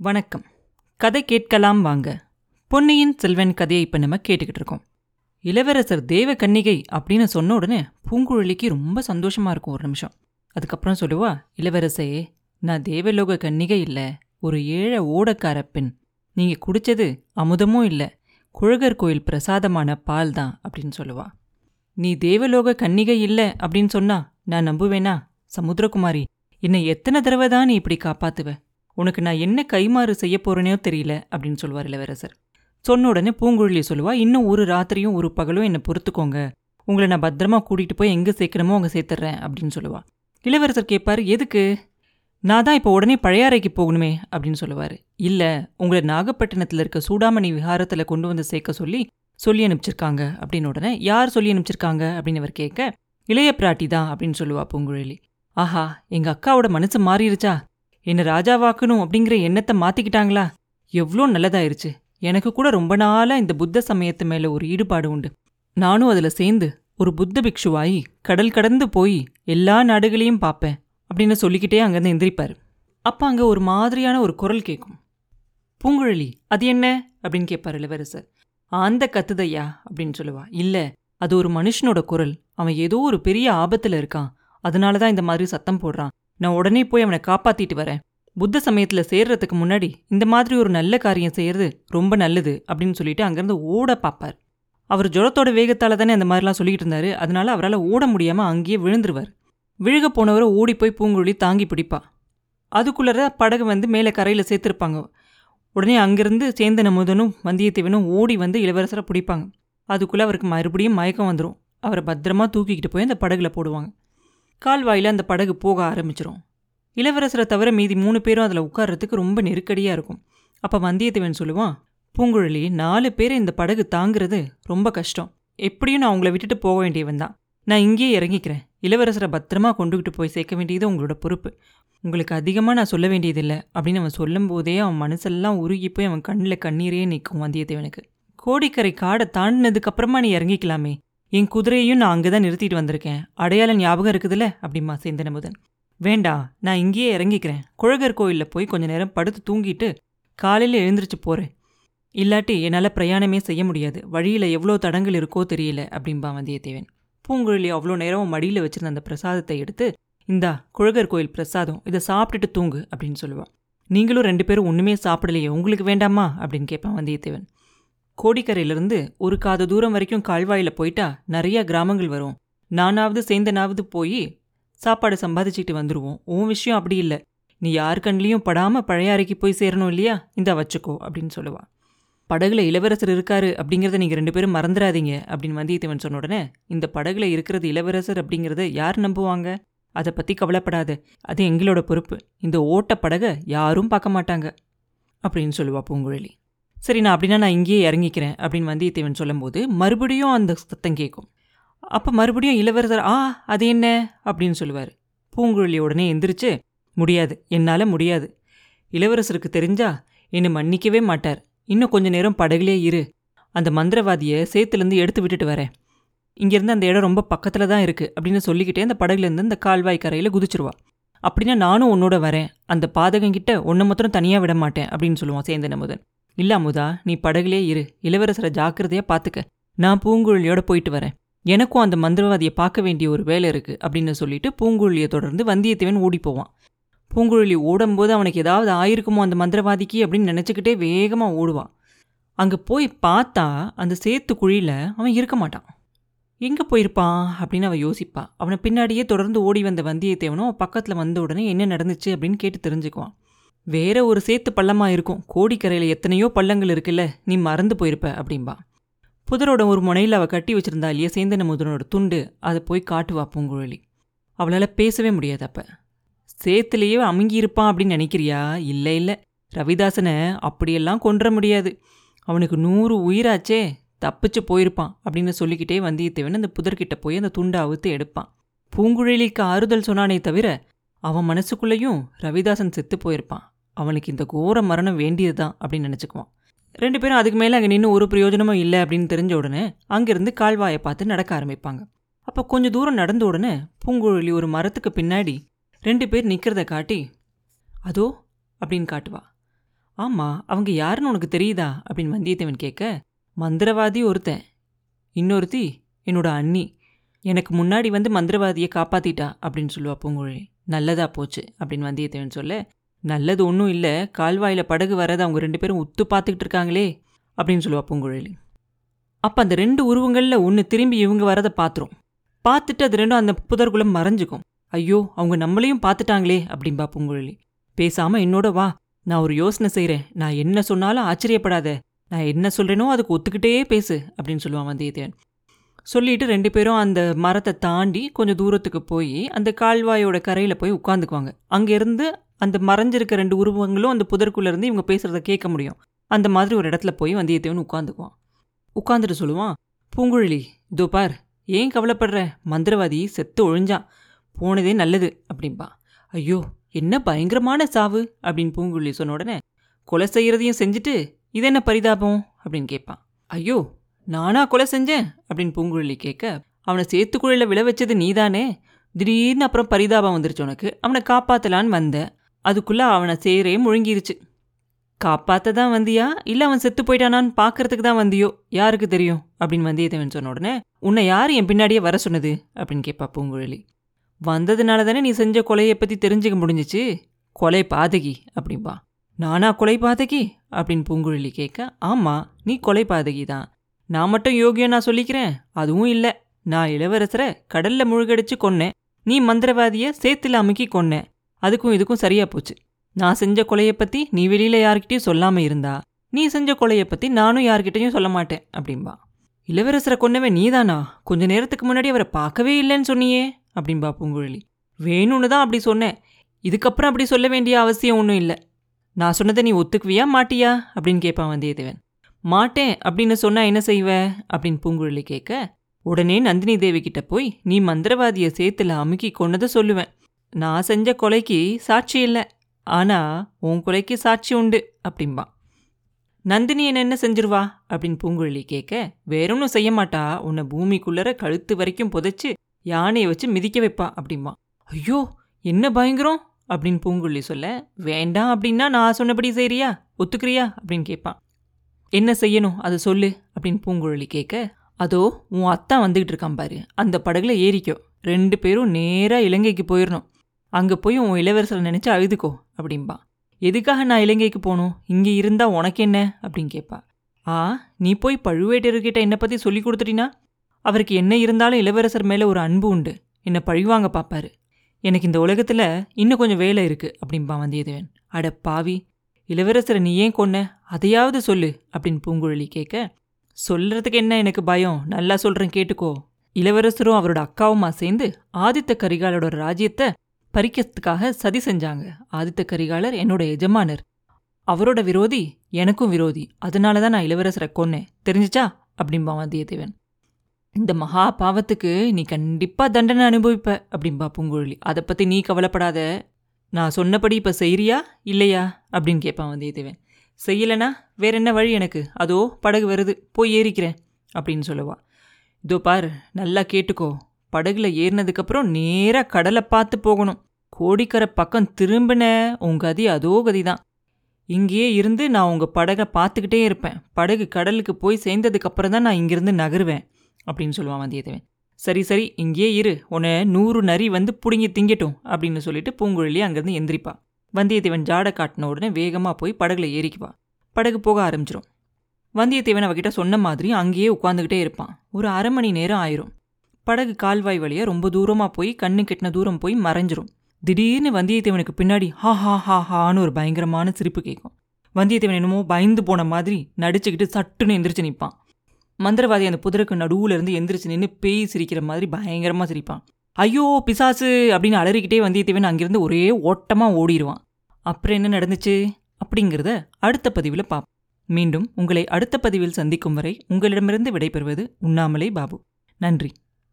வணக்கம். கதை கேட்கலாம் வாங்க. பொன்னியின் செல்வன் கதையை இப்போ நம்ம கேட்டுக்கிட்டு இருக்கோம். இளவரசர் தேவ கன்னிகை அப்படின்னு சொன்ன உடனே பூங்குழலிக்கு ரொம்ப சந்தோஷமா இருக்கும் ஒரு நிமிஷம். அதுக்கப்புறம் சொல்லுவா இளவரசே நான் தேவலோக கன்னிகை இல்லை. ஒரு ஏழை ஓடக்கார பெண். நீங்க குடிச்சது அமுதமும் இல்லை. குழகர் கோயில் பிரசாதமான பால் தான் அப்படின்னு சொல்லுவா. நீ தேவலோக கன்னிகை இல்லை அப்படின்னு சொன்னா நான் நம்புவேனா? சமுத்திரகுமாரி என்னை எத்தனை தடவை தான் நீ இப்படி காப்பாத்துவ? உனக்கு நான் என்ன கைமாறு செய்ய போறேனோ தெரியல அப்படின்னு சொல்லுவார் இளவரசர். சொன்ன உடனே பூங்குழலி சொல்லுவா இன்னும் ஒரு ராத்திரியும் ஒரு பகலும் என்னை பொறுத்துக்கோங்க. உங்களை நான் பத்திரமா கூட்டிட்டு போய் எங்கே சேர்க்கணுமோ அங்கே சேர்த்துறேன் அப்படின்னு சொல்லுவா. இளவரசர் கேட்பாரு எதுக்கு? நான் தான் இப்போ உடனே பழையாறைக்கு போகணுமே அப்படின்னு சொல்லுவார். இல்லை உங்களை நாகப்பட்டினத்தில் இருக்க சூடாமணி விஹாரத்தில் கொண்டு வந்து சேர்க்க சொல்லி சொல்லி அனுப்பிச்சிருக்காங்க அப்படின்னு உடனே யார் சொல்லி அனுப்பிச்சிருக்காங்க? அப்படின்னு அவர் கேட்க இளைய பிராட்டி தான் அப்படின்னு சொல்லுவா பூங்குழலி. ஆஹா எங்க அக்காவோட மனசு மாறிடுச்சா என்ன ராஜாவாக்கணும் அப்படிங்கிற எண்ணத்தை மாத்திக்கிட்டாங்களா? எவ்வளோ நல்லதாயிருச்சு. எனக்கு கூட ரொம்ப நாளா இந்த புத்த சமயத்து மேல ஒரு ஈடுபாடு உண்டு. நானும் அதுல சேர்ந்து ஒரு புத்த பிக்ஷுவாயி கடல் கடந்து போய் எல்லா நாடுகளையும் பார்ப்பேன் அப்படின்னு சொல்லிக்கிட்டே அங்கேருந்து எந்திரிப்பாரு. அப்ப அங்க ஒரு மாதிரியான ஒரு குரல் கேட்கும் பூங்குழலி அது என்ன? அப்படின்னு கேட்பார் இளவரசர். ஆந்த கத்துதையா? அப்படின்னு சொல்லுவா. இல்ல அது ஒரு மனுஷனோட குரல். அவன் ஏதோ ஒரு பெரிய ஆபத்துல இருக்கான். அதனால தான் இந்த மாதிரி சத்தம் போடுறான். நான் உடனே போய் அவனை காப்பாத்திட்டு வரேன். புத்த சமயத்தில் சேர்றதுக்கு முன்னாடி இந்த மாதிரி ஒரு நல்ல காரியம் செய்யறது ரொம்ப நல்லது அப்படின்னு சொல்லிட்டு அங்கேருந்து ஓட பார்ப்பார். அவர் ஜுரத்தோட வேகத்தால் தானே அந்த மாதிரிலாம் சொல்லிக்கிட்டு இருந்தாரு. அதனால அவரால் ஓட முடியாமல் அங்கேயே விழுந்துருவார். விழுக போனவரை ஓடி போய் பூங்குழலி தாங்கி பிடிப்பா. அதுக்குள்ளே படகு வந்து மேலே கரையில் சேர்த்துருப்பாங்க. உடனே அங்கேருந்து சேந்தன முதனும் வந்தியத்தேவனும் ஓடி வந்து இளவரசரை பிடிப்பாங்க. அதுக்குள்ளே அவருக்கு மறுபடியும் மயக்கம் வந்துடும் அவரை பத்திரமா தூக்கிக்கிட்டு போய் அந்த படகுல போடுவாங்க. கால்வாயில் அந்த படகு போக ஆரம்பிச்சிரும். இளவரசரை தவிர மீதி மூணு பேரும் அதில் உட்கார்றதுக்கு ரொம்ப நெருக்கடியாக இருக்கும். அப்போ வந்தியத்தேவன் சொல்லுவான் பூங்குழலி நாலு பேரை இந்த படகு தாங்கிறது ரொம்ப கஷ்டம். எப்படியும் நான் உங்களை விட்டுட்டு போக வேண்டியவன் தான். நான் இங்கேயே இறங்கிக்கிறேன். இளவரசரை பத்திரமா கொண்டுகிட்டு போய் சேர்க்க வேண்டியது உங்களோட பொறுப்பு. உங்களுக்கு அதிகமாக நான் சொல்ல வேண்டியதில்லை அப்படின்னு அவன் சொல்லும்போதே அவன் மனசெல்லாம் உருகி போய் அவன் கண்ணில் கண்ணீரே நிற்கும் வந்தியத்தேவனுக்கு. கோடிக்கரை காடை தாண்டினதுக்கப்புறமா நீ இறங்கிக்கலாமே. என் குதிரையையும் நான் அங்கே தான் நிறுத்திட்டு வந்திருக்கேன். அடையாளம் ஞாபகம் இருக்குதுல்ல? அப்படிமா சேந்தனமுதன் வேண்டாம் நான் இங்கேயே இறங்கிக்கிறேன். குழகர் கோயிலில் போய் கொஞ்ச நேரம் படுத்து தூங்கிட்டு காலையில் எழுந்திரிச்சு போகிறேன் இல்லாட்டி என்னால் பிரயாணமே செய்ய முடியாது. வழியில் எவ்வளோ தடங்கள் இருக்கோ தெரியல அப்படின்பா வந்தியத்தேவன். பூங்குழலி அவ்வளோ நேரம் மடியில் வச்சிருந்த அந்த பிரசாதத்தை எடுத்து இந்தா குழகர் கோயில் பிரசாதம் இதை சாப்பிட்டுட்டு தூங்கு அப்படின்னு சொல்லுவான் நீங்களும் ரெண்டு பேரும் ஒன்றுமே சாப்பிடலையே உங்களுக்கு வேண்டாமா? அப்படின்னு கேட்பான் வந்தியத்தேவன். கோடிக்கரையிலிருந்து ஒரு காத தூரம் வரைக்கும் கால்வாயில் போயிட்டா நிறைய கிராமங்கள் வரும். நானாவது சேர்ந்தனாவது போய் சாப்பாடு சம்பாதிச்சுக்கிட்டு வந்துடுவோம் உன் விஷயம் அப்படி இல்லை. நீ யார் கண்லேயும் படாமல் பழையாறைக்கு போய் சேரணும் இல்லையா? இந்த வச்சுக்கோ அப்படின்னு சொல்லுவா. படகுல இளவரசர் இருக்காரு அப்படிங்கிறத நீங்கள் ரெண்டு பேரும் மறந்துடாதீங்க அப்படின்னு வந்தியத்தேவன் சொன்ன உடனே இந்த படகுல இருக்கிறது இளவரசர் அப்படிங்கிறத யார் நம்புவாங்க? அதை பற்றி கவலைப்படாது. அது எங்களோட பொறுப்பு. இந்த ஓட்ட படகை யாரும் பார்க்க மாட்டாங்க அப்படின்னு சொல்லுவா பூங்குழலி. சரி நான் அப்படின்னா நான் இங்கேயே இறங்கிக்கிறேன் அப்படின்னு வந்தியத்தேவன் சொல்லும்போது மறுபடியும் அந்த சத்தம் கேட்கும். அப்போ மறுபடியும் இளவரசர் ஆ அது என்ன? அப்படின்னு சொல்லுவார். பூங்குழலி உடனே எந்திரிச்சு முடியாது என்னால் முடியாது. இளவரசருக்கு தெரிஞ்சா என்னை மன்னிக்கவே மாட்டார். இன்னும் கொஞ்ச நேரம் படகுலே இரு. அந்த மந்திரவாதியை சேத்துலேருந்து எடுத்து விட்டுட்டு வரேன். இங்கேருந்து அந்த இடம் ரொம்ப பக்கத்தில் தான் இருக்குது அப்படின்னு சொல்லிக்கிட்டே அந்த படகுலேருந்து இந்த கால்வாய் கரையில் குதிச்சிருவா. அப்படின்னா நானும் உன்னோட வரேன். அந்த பாதகங்கிட்ட ஒன்றை மாத்திரம் தனியாக விட மாட்டேன் அப்படின்னு சொல்லுவான் சேந்தன் அமுதன் இல்லை அமுதா நீ படகுலே இரு. இளவரசரை ஜாக்கிரதையாக பார்த்துக்க நான் பூங்குழலியோட போயிட்டு வரேன். எனக்கும் அந்த மந்திரவாதியை பார்க்க வேண்டிய ஒரு வேலை இருக்குது அப்படின்னு சொல்லிட்டு பூங்குழலியை தொடர்ந்து வந்தியத்தேவன் ஓடி போவான். பூங்குழலி ஓடும்போது அவனுக்கு ஏதாவது ஆயிருக்குமோ அந்த மந்திரவாதிக்கு அப்படின்னு நினச்சிக்கிட்டே வேகமாக ஓடுவான். அங்கே போய் பார்த்தா அந்த சேத்து குழியில் அவன் இருக்க மாட்டான். எங்கே போயிருப்பான்? அப்படின்னு அவன் யோசிப்பான் அவனை பின்னாடியே தொடர்ந்து ஓடி வந்த வந்தியத்தேவனும் பக்கத்தில் வந்த உடனே என்ன நடந்துச்சு அப்படின்னு கேட்டு தெரிஞ்சுக்குவான். வேற ஒரு சேத்து பள்ளமாக இருக்கும். கோடிக்கரையில் எத்தனையோ பள்ளங்கள் இருக்குல்ல. நீ மறந்து போயிருப்ப அப்படின்பா புதரோட ஒரு முனையில் அவள் கட்டி வச்சிருந்தா இல்லையா? சேந்தன முதனோட துண்டு. அதை போய் காட்டுவா பூங்குழலி. அவளால் பேசவே முடியாது அப்போ. சேத்துலேயே அமுங்கி இருப்பான் அப்படின்னு நினைக்கிறியா? இல்லை இல்லை. ரவிதாசனை அப்படியெல்லாம் கொன்ற முடியாது. அவனுக்கு நூறு உயிராச்சே. தப்பிச்சு போயிருப்பான் அப்படின்னு சொல்லிக்கிட்டே வந்தியத்தேவன் அந்த புதர்கிட்ட போய் அந்த துண்டை அவுத்து எடுப்பான். பூங்குழலிக்கு ஆறுதல் சொன்னானே தவிர அவன் மனசுக்குள்ளேயும் ரவிதாசன் செத்து போயிருப்பான். அவனுக்கு இந்த கோர மரணம் வேண்டியதுதான் அப்படின்னு நினச்சிக்குவான். ரெண்டு பேரும் அதுக்கு மேலே அங்கே நின்று ஒரு பிரயோஜனமும் இல்லை அப்படின்னு தெரிஞ்ச உடனே அங்கேருந்து கால்வாயை பார்த்து நடக்க ஆரம்பிப்பாங்க. அப்போ கொஞ்சம் தூரம் நடந்த உடனே பூங்குழலி ஒரு மரத்துக்கு பின்னாடி ரெண்டு பேர் நிற்கிறத காட்டி அதோ அப்படின்னு காட்டுவா. ஆமாம் அவங்க யாருன்னு உனக்கு தெரியுதா? அப்படின்னு வந்தியத்தேவன் கேட்க மந்திரவாதி ஒருத்தன். இன்னொருத்தி என்னோட அண்ணி. எனக்கு முன்னாடி வந்து மந்திரவாதியை காப்பாற்றிட்டா அப்படின்னு சொல்லுவா பூங்குழலி. நல்லதாக போச்சு அப்படின்னு வந்தியத்தேவன் சொல்ல நல்லது ஒன்றும் இல்லை கால்வாயில் படகு வரதை அவங்க ரெண்டு பேரும் உத்து பார்த்துக்கிட்டு இருக்காங்களே அப்படின்னு சொல்லுவா பூங்குழலி. அப்போ அந்த ரெண்டு உருவங்களில் ஒன்று திரும்பி இவங்க வரதை பார்த்துரும் பார்த்துட்டு அது ரெண்டும் அந்த புதர்குள்ள மறைஞ்சுக்கும். ஐயோ அவங்க நம்மளையும் பார்த்துட்டாங்களே அப்படின்பா பூங்குழலி. பேசாமல் என்னோட வா நான் ஒரு யோசனை செய்கிறேன் நான் என்ன சொன்னாலும் ஆச்சரியப்படாத. நான் என்ன சொல்கிறேனோ அதுக்கு ஒத்துக்கிட்டே பேசு அப்படின்னு சொல்லுவான் வந்தியத்தேன் சொல்லிட்டு ரெண்டு பேரும் அந்த மரத்தை தாண்டி கொஞ்சம் தூரத்துக்கு போய் அந்த கால்வாயோட கரையில் போய் உட்காந்துக்குவாங்க. அங்கேருந்து அந்த மறைஞ்சிருக்க ரெண்டு உருவங்களும் அந்த புதற்குள்ளேருந்து இவங்க பேசுகிறத கேட்க முடியும். அந்த மாதிரி ஒரு இடத்துல போய் வந்தியத்தேவன் உட்காந்துக்குவான். உட்காந்துட்டு சொல்லுவான் பூங்குழலி இதோ பார் ஏன் கவலைப்படுற? மந்திரவாதி செத்து ஒழிஞ்சான். போனதே நல்லது அப்படின்பா ஐயோ என்ன பயங்கரமான சாவு அப்படின்னு பூங்குழலி சொன்ன உடனே கொலை செய்கிறதையும் செஞ்சுட்டு இது என்ன பரிதாபம்? அப்படின்னு கேட்பான். ஐயோ நானா கொலை செஞ்சேன் அப்படின்னு பூங்குழலி கேட்க அவனை சேத்துக்குழலில் விழ வச்சது நீதானே? திடீர்னு அப்புறம் பரிதாபம் வந்துருச்சு உனக்கு. அவனை காப்பாற்றலான்னு வந்த அதுக்குள்ளே அவனை சேரே முழுங்கிருச்சு. காப்பாற்ற தான் வந்தியா? இல்லை அவன் செத்து போயிட்டானான்னு பார்க்கறதுக்கு தான் வந்தியோ? யாருக்கு தெரியும்? அப்படின்னு வந்தியத்தேவன் சொன்ன உடனே உன்னை யார் என் பின்னாடியே வர சொன்னது? அப்படின்னு கேட்பா பூங்குழலி. வந்ததுனால தானே நீ செஞ்ச கொலையை பற்றி தெரிஞ்சுக்க முடிஞ்சிச்சு? கொலை பாதகி அப்படின்பா நானா கொலை பாதகி? அப்படின்னு பூங்குழலி கேட்க ஆமாம் நீ கொலை பாதகி தான். நான் மட்டும் யோகியம் நான் சொல்லிக்கிறேன். அதுவும் இல்லை. நான் இளவரசரை கடலில் முழுகடிச்சு கொன்னேன். நீ மந்திரவாதியை சேத்தில் அமுக்கி கொன்னேன். அதுக்கும் இதுக்கும் சரியா போச்சு. நான் செஞ்ச கொலையை பத்தி நீ வெளியில யார்கிட்டயும் சொல்லாம இருந்தா நீ செஞ்ச கொலையை பத்தி நானும் யார்கிட்டயும் சொல்ல மாட்டேன் அப்படின்பா இளவரசரை கொன்னவன் நீதானா? கொஞ்ச நேரத்துக்கு முன்னாடி அவரை பார்க்கவே இல்லைன்னு சொன்னியே அப்படின்பா பூங்குழலி. வேணும்னு தான் அப்படி சொன்னேன். இதுக்கப்புறம் அப்படி சொல்ல வேண்டிய அவசியம் ஒன்றும் இல்லை. நான் சொன்னதை நீ ஒத்துக்குவியா மாட்டியா? அப்படின்னு கேட்பான் வந்தியத்தேவன். மாட்டேன் அப்படின்னு சொன்னா என்ன செய்வ? அப்படின்னு பூங்குழலி கேட்க உடனே நந்தினி தேவி கிட்ட போய் நீ மந்திரவாதியை சேத்துல அமுக்கி கொன்னதை சொல்லுவேன். நான் செஞ்ச கொலைக்கு சாட்சி இல்லை. ஆனா உன் கொலைக்கு சாட்சி உண்டு அப்படிம்பான் நந்தினி என்ன என்ன செஞ்சிருவா? அப்படின்னு பூங்குழலி கேட்க வேறொன்னும் செய்ய மாட்டா. உன்னை பூமிக்குள்ளர கழுத்து வரைக்கும் புதைச்சு யானையை வச்சு மிதிக்க வைப்பா அப்படிம்பா. ஐயோ என்ன பயங்கரம்? அப்படின்னு பூங்குழலி சொல்ல வேண்டாம் அப்படின்னா நான் சொன்னபடி செய்றியா? ஒத்துக்கிறியா? அப்படின்னு கேட்பான் என்ன செய்யணும்? அதை சொல்லு அப்படின்னு பூங்குழலி கேட்க அதோ உன் அத்தான் வந்துகிட்டு இருக்கான் பாரு. அந்த படகுல ஏறிக்கோ. ரெண்டு பேரும் நேராக இலங்கைக்கு போயிடணும் அங்கே போய் உன் இளவரசரை நினச்சி அழுதுக்கோ அப்படிம்பா. எதுக்காக நான் இலங்கைக்கு போகணும்? இங்கே இருந்தா உனக்கு என்ன அப்படின்னு கேட்பா ஆ நீ போய் பழுவேட்டர்கிட்ட என்னை பற்றி சொல்லி கொடுத்துட்டினா? அவருக்கு என்ன இருந்தாலும் இளவரசர் மேலே ஒரு அன்பு உண்டு. என்னை பழிவாங்க பார்ப்பாரு எனக்கு இந்த உலகத்தில் இன்னும் கொஞ்சம் வேலை இருக்கு அப்படின்பா வந்தியத்தேவன். அட பாவி இளவரசரை நீ ஏன் கொன்ன? அதையாவது சொல்லு அப்படின்னு பூங்குழலி கேட்க சொல்றதுக்கு என்ன எனக்கு பயம்? நல்லா சொல்கிறேன் கேட்டுக்கோ. இளவரசரும் அவரோட அக்காவுமா சேர்ந்து ஆதித்த கரிகாலோட ராஜ்யத்தை பறிக்கிறதுக்காக சதி செஞ்சாங்க. ஆதித்த கரிகாலர் என்னோட எஜமானர். அவரோட விரோதி எனக்கும் விரோதி. அதனால தான் நான் இளவரசரை கொன்னேன். தெரிஞ்சுச்சா? அப்படிம்பா வந்தியத்தேவன் இந்த மகா பாவத்துக்கு நீ கண்டிப்பாக தண்டனை அனுபவிப்ப அப்படிம்பா பூங்குழலி. அதை பற்றி நீ கவலைப்படாத. நான் சொன்னபடி இப்போ செய்கிறியா இல்லையா? அப்படின்னு கேட்பான் வந்தியத்தேவன் செய்யலனா வேற என்ன வழி எனக்கு? அதோ படகு வருது. போய் ஏறிக்கிறேன் அப்படின்னு சொல்லுவா. இதோ பார் நல்லா கேட்டுக்கோ. படகுல ஏறினதுக்கப்புறம் நேராக கடலை பார்த்து போகணும். கோடிக்கரை பக்கம் திரும்பின உங்க கதி அதோ கதி தான் இங்கேயே இருந்து நான் உங்கள் படகை பார்த்துக்கிட்டே இருப்பேன். படகு கடலுக்கு போய் சேர்ந்ததுக்கப்புறம் தான் நான் இங்கிருந்து நகருவேன் அப்படின்னு சொல்லுவான் வந்தியத்தேவன். சரி சரி இங்கேயே இரு. உன்னை நூறு நரி வந்து பிடுங்கி திங்கட்டும் அப்படின்னு சொல்லிட்டு பூங்குழலி அங்கேருந்து எந்திரிப்பா. வந்தியத்தேவன் ஜாடை காட்டின உடனே வேகமாக போய் படகுல ஏறிக்குவா. படகு போக ஆரம்பிச்சிடும் வந்தியத்தேவன் அவகிட்ட சொன்ன மாதிரி அங்கேயே உட்காந்துக்கிட்டே இருப்பான். ஒரு அரை மணி நேரம் ஆயிரும். படகு கால்வாய் வழியாக ரொம்ப தூரமாக போய் கண்ணு கெட்டின தூரம் போய் மறைஞ்சிரும். திடீர்னு வந்தியத்தேவனுக்கு பின்னாடி ஹா ஹா ஹா ஹான்னு ஒரு பயங்கரமான சிரிப்பு கேட்கும் வந்தியத்தேவன் என்னமோ பயந்து போன மாதிரி நடிச்சுக்கிட்டு சட்டுன்னு எந்திரிச்சு நிற்பான் மந்திரவாதி அந்த புதருக்கு நடுவுல இருந்து எந்திரிச்சு நின்று பேய் சிரிக்கிற மாதிரி பயங்கரமாக சிரிப்பான். ஐயோ பிசாசு! அப்படின்னு அலறிக்கிட்டே வந்தியத்தேவன் அங்கிருந்து ஒரே ஓட்டமாக ஓடிடுவான் அப்புறம் என்ன நடந்துச்சு? அப்படிங்கிறத அடுத்த பதிவில் பார்ப்போம் மீண்டும் உங்களை அடுத்த பதிவில் சந்திக்கும் வரை உங்களிடமிருந்து விடைபெறுவது உண்ணாமலே பாபு. நன்றி.